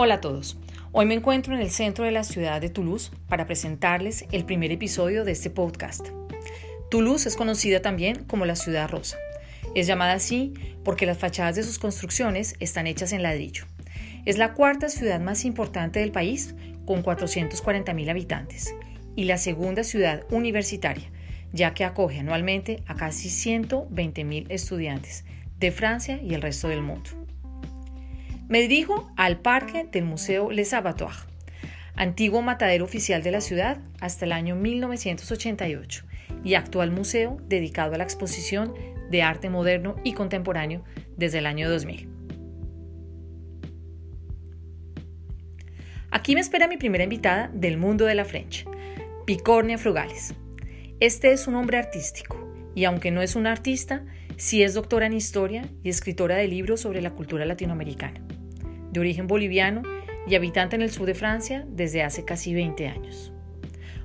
Hola a todos. Hoy me encuentro en el centro de la ciudad de Toulouse para presentarles el primer episodio de este podcast. Toulouse es conocida también como la ciudad rosa. Es llamada así porque las fachadas de sus construcciones están hechas en ladrillo. Es la cuarta ciudad más importante del país con 440.000 habitantes y la segunda ciudad universitaria, ya que acoge anualmente a casi 120.000 estudiantes de Francia y el resto del mundo. Me dirijo al parque del Museo Les Abattoirs, antiguo matadero oficial de la ciudad hasta el año 1988 y actual museo dedicado a la exposición de arte moderno y contemporáneo desde el año 2000. Aquí me espera mi primera invitada del mundo de la French, Picornia Frugales. Este es un hombre artístico y aunque no es un artista, sí es doctora en historia y escritora de libros sobre la cultura latinoamericana. De origen boliviano y habitante en el sur de Francia desde hace casi 20 años.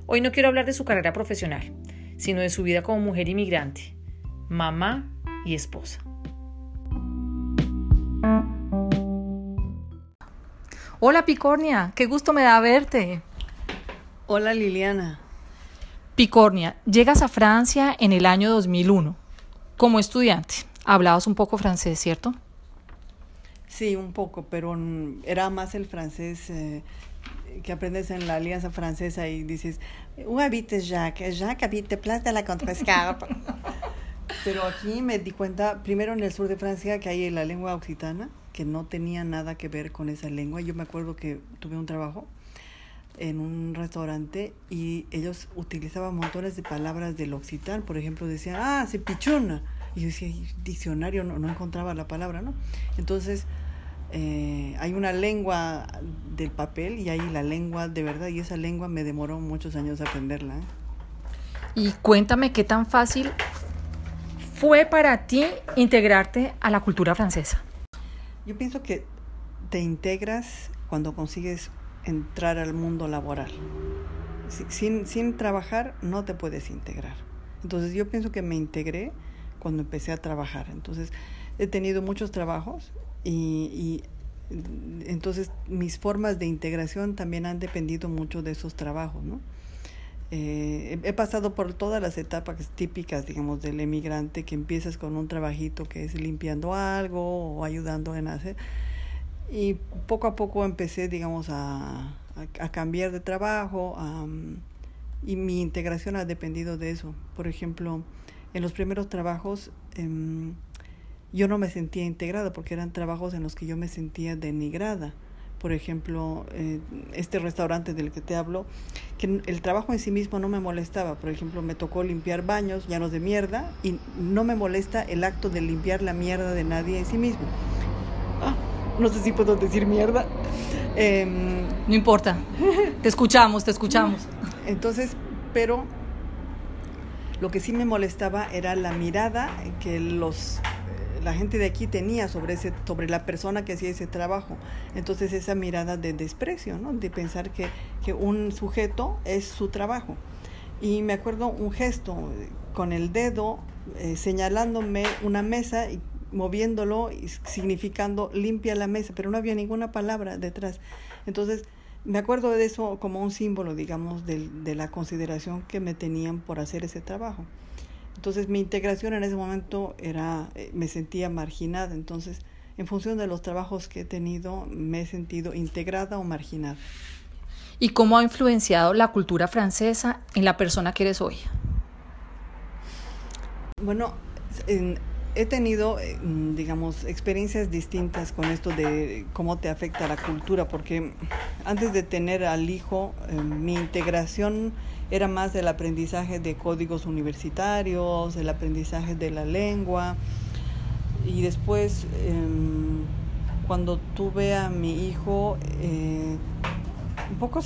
Hoy no quiero hablar de su carrera profesional, sino de su vida como mujer inmigrante, mamá y esposa. Hola Picornia, qué gusto me da verte. Hola Liliana. Picornia, llegas a Francia en el año 2001 como estudiante. Hablabas un poco francés, ¿cierto? Sí, un poco, pero era más el francés eh, que aprendes en la Alianza Francesa y dices, ¿Où habites Jacques? Jacques habite Place de la Contrescarpe. pero aquí me di cuenta, primero en el sur de Francia, que hay la lengua occitana que no tenía nada que ver con esa lengua. Yo me acuerdo que tuve un trabajo en un restaurante y ellos utilizaban montones de palabras del occitán. Por ejemplo, decían, ah, se pichona. Y yo decía, diccionario no, no encontraba la palabra, ¿no? Entonces, eh, hay una lengua del papel y hay la lengua de verdad y esa lengua me demoró muchos años aprenderla. Y cuéntame qué tan fácil fue para ti integrarte a la cultura francesa. Yo pienso que te integras cuando consigues entrar al mundo laboral. Sin, sin trabajar no te puedes integrar. Entonces yo pienso que me integré cuando empecé a trabajar. Entonces he tenido muchos trabajos y, entonces mis formas de integración también han dependido mucho de esos trabajos, ¿no? Eh, he pasado por todas las etapas típicas, digamos, del emigrante, que empiezas con un trabajito que es limpiando algo o ayudando en hacer. Y poco a poco empecé, digamos, a, a, cambiar de trabajo y mi integración ha dependido de eso. Por ejemplo, en los primeros trabajos em, yo no me sentía integrada porque eran trabajos en los que yo me sentía denigrada por ejemplo, eh, este restaurante del que te hablo, que el trabajo en sí mismo no me molestaba. Por ejemplo, me tocó limpiar baños llenos de mierda y no me molesta el acto de limpiar la mierda de nadie en sí mismo. Ah, no sé si puedo decir mierda. Em, no importa. Te escuchamos, te escuchamos. Entonces, pero lo que sí me molestaba era la mirada que los la gente de aquí tenía sobre, ese, sobre la persona que hacía ese trabajo. Entonces esa mirada de desprecio, ¿no? de pensar que, que un sujeto es su trabajo. Y me acuerdo un gesto con el dedo eh, señalándome una mesa y moviéndolo significando limpia la mesa, pero no había ninguna palabra detrás. Entonces, me acuerdo de eso como un símbolo, digamos, de la consideración que me tenían por hacer ese trabajo. Entonces mi integración en ese momento era, eh, me sentía marginada, entonces en función de los trabajos que he tenido me he sentido integrada o marginada. ¿Y cómo ha influenciado la cultura francesa en la persona que eres hoy? Bueno, he tenido, eh, digamos, experiencias distintas con esto de cómo te afecta la cultura, porque antes de tener al hijo, eh, mi integración era más del aprendizaje de códigos universitarios, el aprendizaje de la lengua. Y después, em, cuando tuve a mi hijo, eh, un poco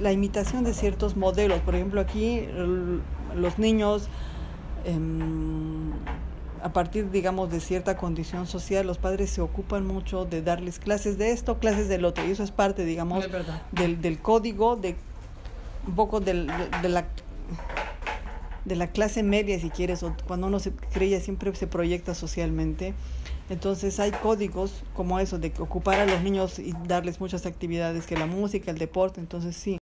la imitación de ciertos modelos. Por ejemplo, aquí los niños, em, a partir, digamos, de cierta condición social, los padres se ocupan mucho de darles clases de esto, clases del otro. Y eso es parte, digamos, del, del código de un poco de, la de la clase media, si quieres, o cuando uno se creía siempre se proyecta socialmente. Entonces hay códigos como eso, de ocupar a los niños y darles muchas actividades, que la música, el deporte, entonces sí.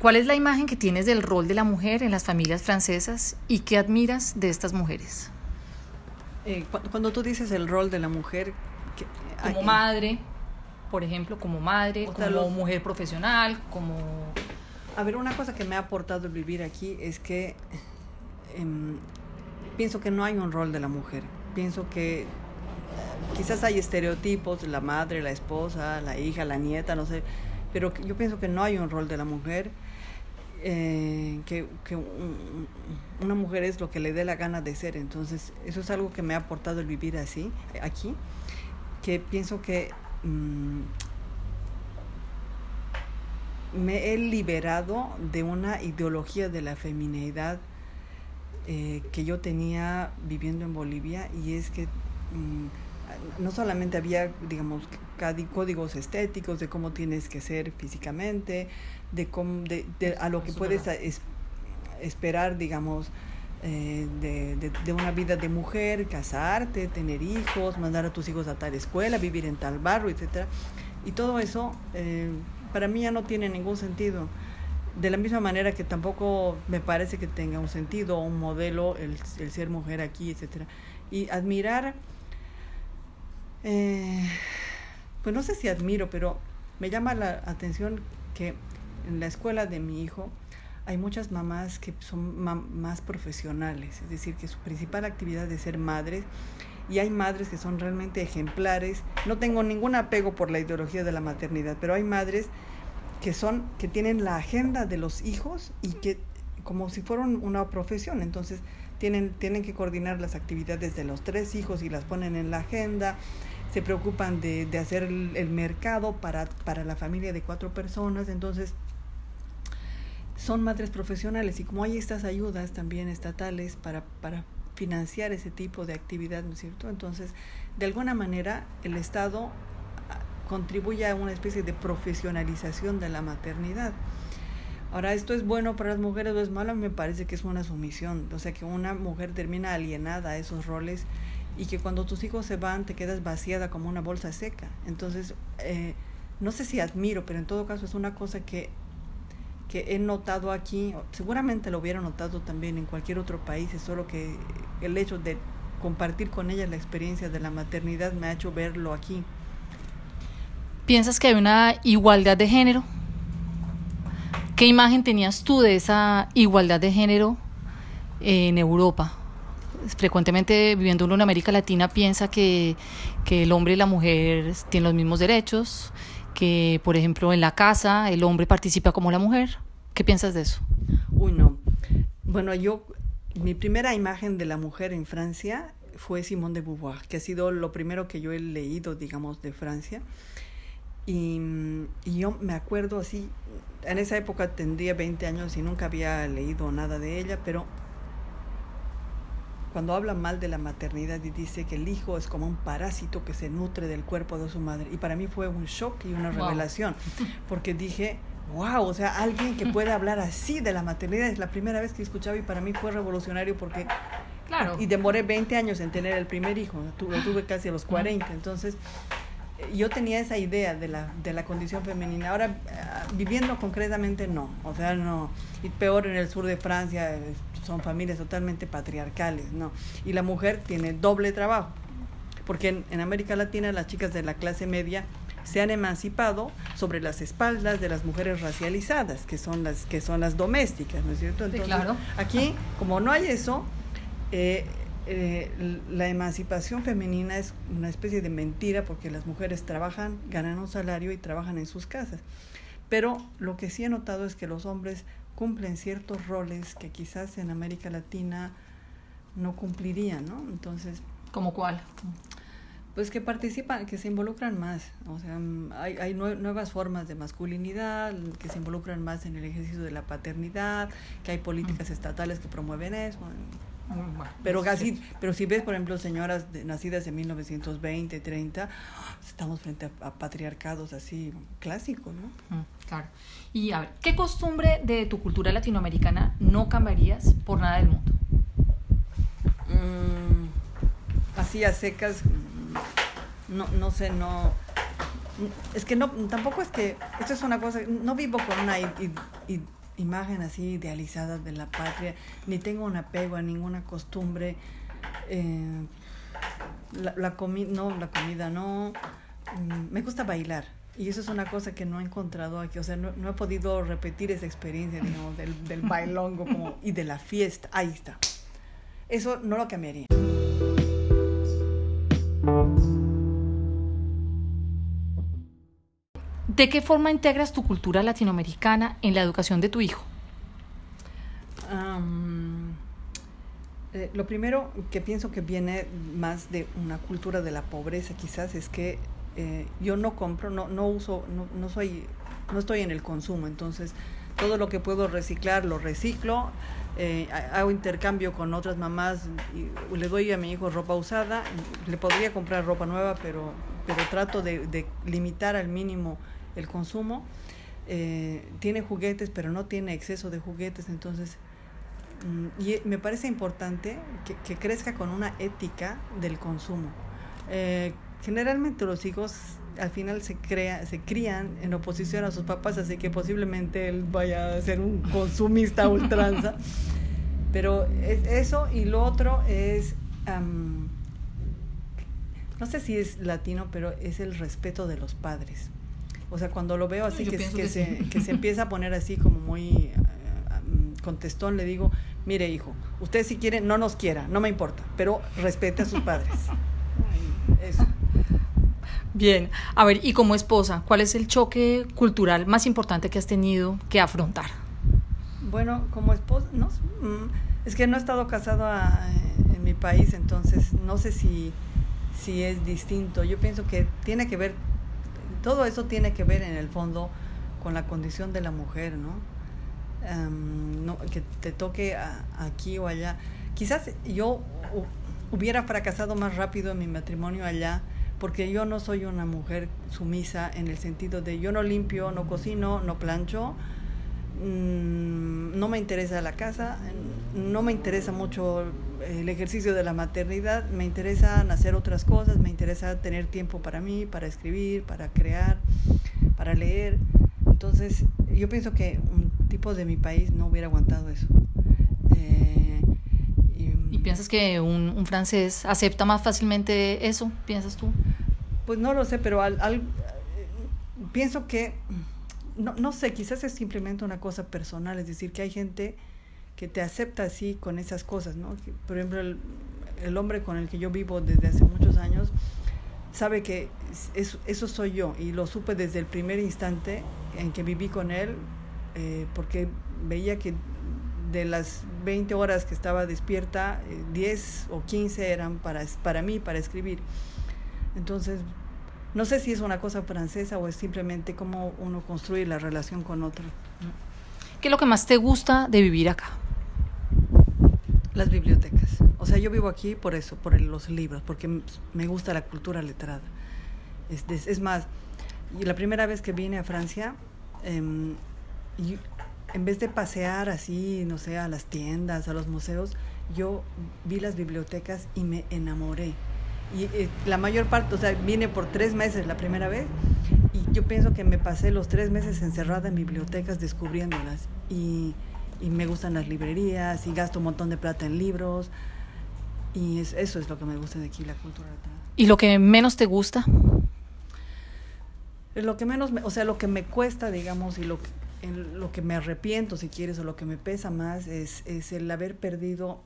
¿Cuál es la imagen que tienes del rol de la mujer en las familias francesas y qué admiras de estas mujeres? Eh, cuando tú dices el rol de la mujer... como madre, por ejemplo, como madre, como mujer profesional, como... A ver, una cosa que me ha aportado el vivir aquí es que em, pienso que no hay un rol de la mujer. Pienso que quizás hay estereotipos, la madre, la esposa, la hija, la nieta, no sé, pero yo pienso que no hay un rol de la mujer. Eh, que, una mujer es lo que le dé la gana de ser. Entonces, eso es algo que me ha aportado el vivir así, aquí, que pienso que mm, me he liberado de una ideología de la feminidad eh, que yo tenía viviendo en Bolivia y es que mm, no solamente había, digamos, códigos estéticos de cómo tienes que ser físicamente, de, cómo, de, a lo que puedes esperar, digamos, eh, de, de, una vida de mujer, casarte, tener hijos, mandar a tus hijos a tal escuela, vivir en tal barrio, etcétera. Y todo eso eh, para mí ya no tiene ningún sentido. De la misma manera que tampoco me parece que tenga un sentido o un modelo el, el, ser mujer aquí, etcétera. Y admirar, eh, pues no sé si admiro, pero me llama la atención que en la escuela de mi hijo hay muchas mamás que son más profesionales, es decir, que su principal actividad es ser madres y hay madres que son realmente ejemplares. No tengo ningún apego por la ideología de la maternidad, pero hay madres que son que tienen la agenda de los hijos y que como si fueran una profesión, entonces tienen tienen que coordinar las actividades de los tres hijos y las ponen en la agenda. Se preocupan de, de hacer el, mercado para, para la familia de cuatro personas, entonces son madres profesionales y como hay estas ayudas también estatales para, para financiar ese tipo de actividad, ¿no es cierto? Entonces, de alguna manera, el Estado ah, contribuye a una especie de profesionalización de la maternidad. Ahora, ¿esto es bueno para las mujeres o es malo? Me parece que es una sumisión. O sea, que una mujer termina alienada a esos roles y que cuando tus hijos se van te quedas vaciada como una bolsa seca. Entonces, eh, no sé si admiro, pero en todo caso es una cosa que que he notado aquí, seguramente lo hubiera notado también en cualquier otro país, es solo que el hecho de compartir con ella la experiencia de la maternidad me ha hecho verlo aquí. ¿Piensas que hay una igualdad de género? ¿Qué imagen tenías tú de esa igualdad de género en Europa? Frecuentemente viviendo en América Latina piensa que, que el hombre y la mujer tienen los mismos derechos, que, por ejemplo, en la casa el hombre participa como la mujer. ¿Qué piensas de eso? Uy, no. Bueno, yo, mi primera imagen de la mujer en Francia fue Simone de Beauvoir, que ha sido lo primero que yo he leído, digamos, de Francia. Y, y, yo me acuerdo así, en esa época tendría 20 años y nunca había leído nada de ella, pero cuando habla mal de la maternidad y dice que el hijo es como un parásito que se nutre del cuerpo de su madre. Y para mí fue un shock y una revelación, porque dije, wow, o sea, alguien que puede hablar así de la maternidad es la primera vez que escuchaba y para mí fue revolucionario porque... Claro. Y demoré 20 años en tener el primer hijo, lo tuve casi a los 40, entonces yo tenía esa idea de la, de la condición femenina. Ahora, ah, viviendo concretamente, no. O sea, no. Y peor en el sur de Francia, son familias totalmente patriarcales, ¿no? Y la mujer tiene doble trabajo. Porque en, América Latina las chicas de la clase media se han emancipado sobre las espaldas de las mujeres racializadas, que son las, que son las domésticas, ¿no es cierto? Entonces, claro. aquí, como no hay eso, eh, eh, la emancipación femenina es una especie de mentira porque las mujeres trabajan, ganan un salario y trabajan en sus casas. Pero lo que sí he notado es que los hombres cumplen ciertos roles que quizás en América Latina no cumplirían, ¿no? Entonces... ¿Como cuál? Pues que participan, que se involucran más. O sea, hay, hay nuevas formas de masculinidad, que se involucran más en el ejercicio de la paternidad, que hay políticas estatales que promueven eso pero casi, pero si ves, por ejemplo, señoras nacidas en 1920, 30, estamos frente a, patriarcados así clásicos, ¿no? claro. Y a ver, ¿qué costumbre de tu cultura latinoamericana no cambiarías por nada del mundo? Mm, así a secas, mm, no, no sé, no es que no, tampoco es que, esto es una cosa, no vivo con una imagen así idealizada de la patria, ni tengo un apego a ninguna costumbre. Eh, la, la comida, no, la comida no. Mm, me gusta bailar. Y eso es una cosa que no he encontrado aquí. O sea, no, no he podido repetir esa experiencia, digamos, del, del bailongo como, y de la fiesta. Ahí está. Eso no lo cambiaría. ¿De qué forma integras tu cultura latinoamericana en la educación de tu hijo? Eh, lo primero que pienso que viene más de una cultura de la pobreza quizás es que eh, yo no compro, no, no uso, no, no, soy, no estoy en el consumo, entonces todo lo que puedo reciclar lo reciclo, eh, hago intercambio con otras mamás y le doy a mi hijo ropa usada, le podría comprar ropa nueva, pero, pero trato de, de limitar al mínimo el consumo. Eh, tiene juguetes, pero no tiene exceso de juguetes, entonces mm, y me parece importante que, crezca con una ética del consumo. Eh, generalmente los hijos al final se crea, se crían en oposición a sus papás, así que posiblemente él vaya a ser un consumista ultranza. Pero es eso y lo otro es, no sé si es latino, pero es el respeto de los padres. O sea, cuando lo veo así, que, que, se, que, se, empieza a poner así como muy eh, contestón, le digo, mire hijo, usted si quiere, no nos quiera, no me importa, pero respete a sus padres. Eso. Bien, a ver, y como esposa, ¿cuál es el choque cultural más importante que has tenido que afrontar? Bueno, como esposa, no, mm, es que no he estado casado en mi país, entonces no sé si, si es distinto. Yo pienso que tiene que ver todo eso tiene que ver en el fondo con la condición de la mujer, ¿no? Em, no que te toque aquí o allá. Quizás yo hubiera fracasado más rápido en mi matrimonio allá porque yo no soy una mujer sumisa en el sentido de yo no limpio, no cocino, no plancho, mm, no me interesa la casa, no me interesa mucho el ejercicio de la maternidad, me interesa hacer otras cosas, me interesa tener tiempo para mí, para escribir, para crear, para leer. Entonces, yo pienso que un tipo de mi país no hubiera aguantado eso. Eh, y, piensas que un, francés acepta más fácilmente eso? ¿Piensas tú? Pues no lo sé, pero al, pienso que, no, no sé, quizás es simplemente una cosa personal, es decir, que hay gente que te acepta así con esas cosas, ¿no? Por ejemplo, el, hombre con el que yo vivo desde hace muchos años sabe que eso, soy yo y lo supe desde el primer instante en que viví con él, eh, porque veía que de las 20 horas que estaba despierta, 10 eh, o 15 eran para, para mí, para escribir. Entonces, no sé si es una cosa francesa o es simplemente cómo uno construye la relación con otro. ¿Qué es lo que más te gusta de vivir acá? Las bibliotecas. O sea, yo vivo aquí por eso, por los libros, porque me gusta la cultura letrada. Es, es, más, la primera vez que vine a Francia, em, en vez de pasear así, no sé, a las tiendas, a los museos, yo vi las bibliotecas y me enamoré. Y eh, la mayor parte, o sea, vine por tres meses la primera vez y yo pienso que me pasé los tres meses encerrada en bibliotecas descubriéndolas. Y y me gustan las librerías y gasto un montón de plata en libros y eso es lo que me gusta de aquí, la cultura. ¿Y lo que menos te gusta? Lo que menos, o sea, lo que me cuesta, digamos, y lo que, en lo que me arrepiento, si quieres, o lo que me pesa más, es, es el haber perdido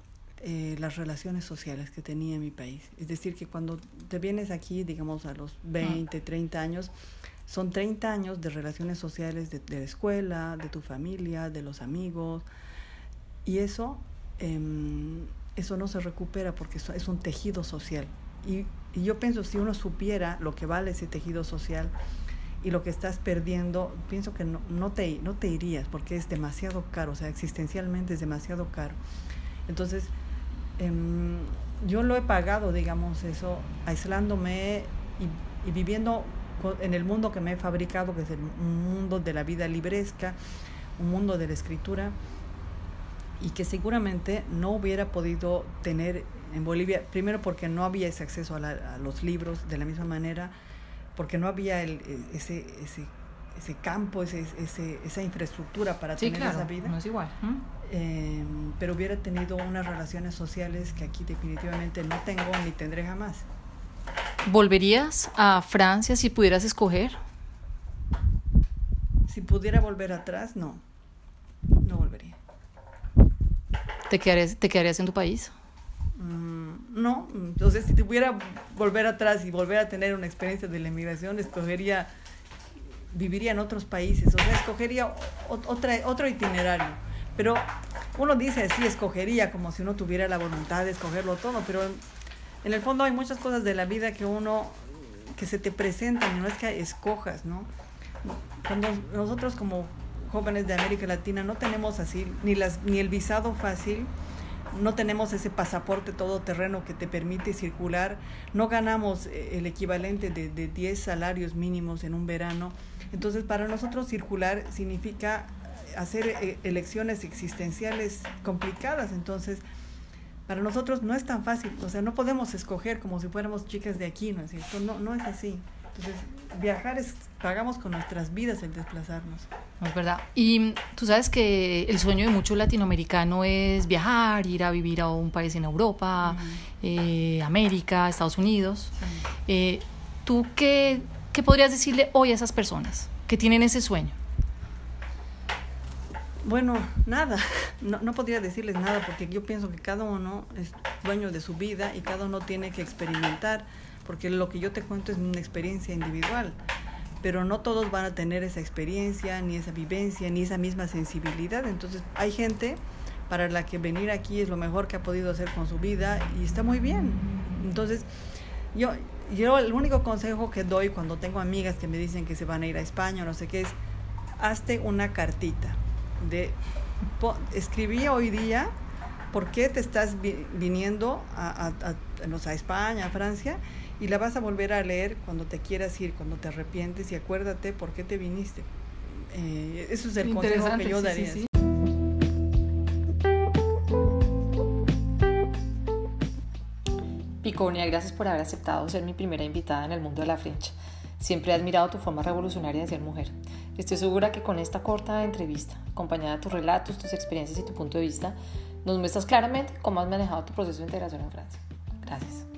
eh, las relaciones sociales que tenía en mi país. Es decir, que cuando te vienes aquí, digamos, a los 20, 30 años, son 30 años de relaciones sociales de, la escuela, de tu familia, de los amigos. Y eso, em, eso no se recupera porque es un tejido social. Y, yo pienso, si uno supiera lo que vale ese tejido social y lo que estás perdiendo, pienso que no, no, te, no te irías porque es demasiado caro, o sea, existencialmente es demasiado caro. Entonces, em, yo lo he pagado, digamos, eso, aislándome y, y, viviendo en el mundo que me he fabricado, que es el mundo de la vida libresca, un mundo de la escritura, y que seguramente no hubiera podido tener en Bolivia, primero porque no había ese acceso a, los libros de la misma manera, porque no había el, e, ese, ese, ese campo, ese, ese, esa infraestructura para tener esa vida. No es igual. Eh, pero hubiera tenido unas relaciones sociales que aquí definitivamente no tengo ni tendré jamás. ¿Volverías a Francia si pudieras escoger? Si pudiera volver atrás, no. No volvería. ¿Te quedarías, te quedarías en tu país? Mm, no, entonces si tuviera volver atrás y volver a tener una experiencia de la inmigración, escogería, viviría en otros países, o sea, escogería otra, otro itinerario. Pero uno dice así, escogería como si uno tuviera la voluntad de escogerlo todo, pero en el fondo hay muchas cosas de la vida que uno, que se te presentan y no es que escojas, ¿no? Cuando nosotros como jóvenes de América Latina no tenemos así ni, las, ni el visado fácil, no tenemos ese pasaporte todoterreno que te permite circular, no ganamos eh, el equivalente de, de 10 salarios mínimos en un verano. Entonces, para nosotros circular significa hacer eh, elecciones existenciales complicadas. Entonces, para nosotros no es tan fácil, o sea, no podemos escoger como si fuéramos chicas de aquí, ¿no es cierto? No, no es así. Entonces, viajar es, pagamos con nuestras vidas el desplazarnos. Es verdad. Y tú sabes que el sueño de mucho latinoamericano es viajar, ir a vivir a un país en Europa, eh, América, Estados Unidos. Eh, ¿Tú qué, qué podrías decirle hoy a esas personas que tienen ese sueño? Bueno, nada, no, no, podría decirles nada porque yo pienso que cada uno es dueño de su vida y cada uno tiene que experimentar porque lo que yo te cuento es una experiencia individual, pero no todos van a tener esa experiencia, ni esa vivencia, ni esa misma sensibilidad. Entonces hay gente para la que venir aquí es lo mejor que ha podido hacer con su vida y está muy bien. Entonces yo, yo el único consejo que doy cuando tengo amigas que me dicen que se van a ir a España o no sé qué es, hazte una cartita de escribí hoy día por qué te estás viniendo a, a, a, España, a Francia, y la vas a volver a leer cuando te quieras ir, cuando te arrepientes y acuérdate por qué te viniste. Eh, eso es el consejo que yo daría. Sí, Piconia, gracias por haber aceptado ser mi primera invitada en el mundo de la French. Siempre he admirado tu forma revolucionaria de ser mujer. Estoy segura que con esta corta entrevista, acompañada de tus relatos, tus experiencias y tu punto de vista, nos muestras claramente cómo has manejado tu proceso de integración en Francia. Gracias.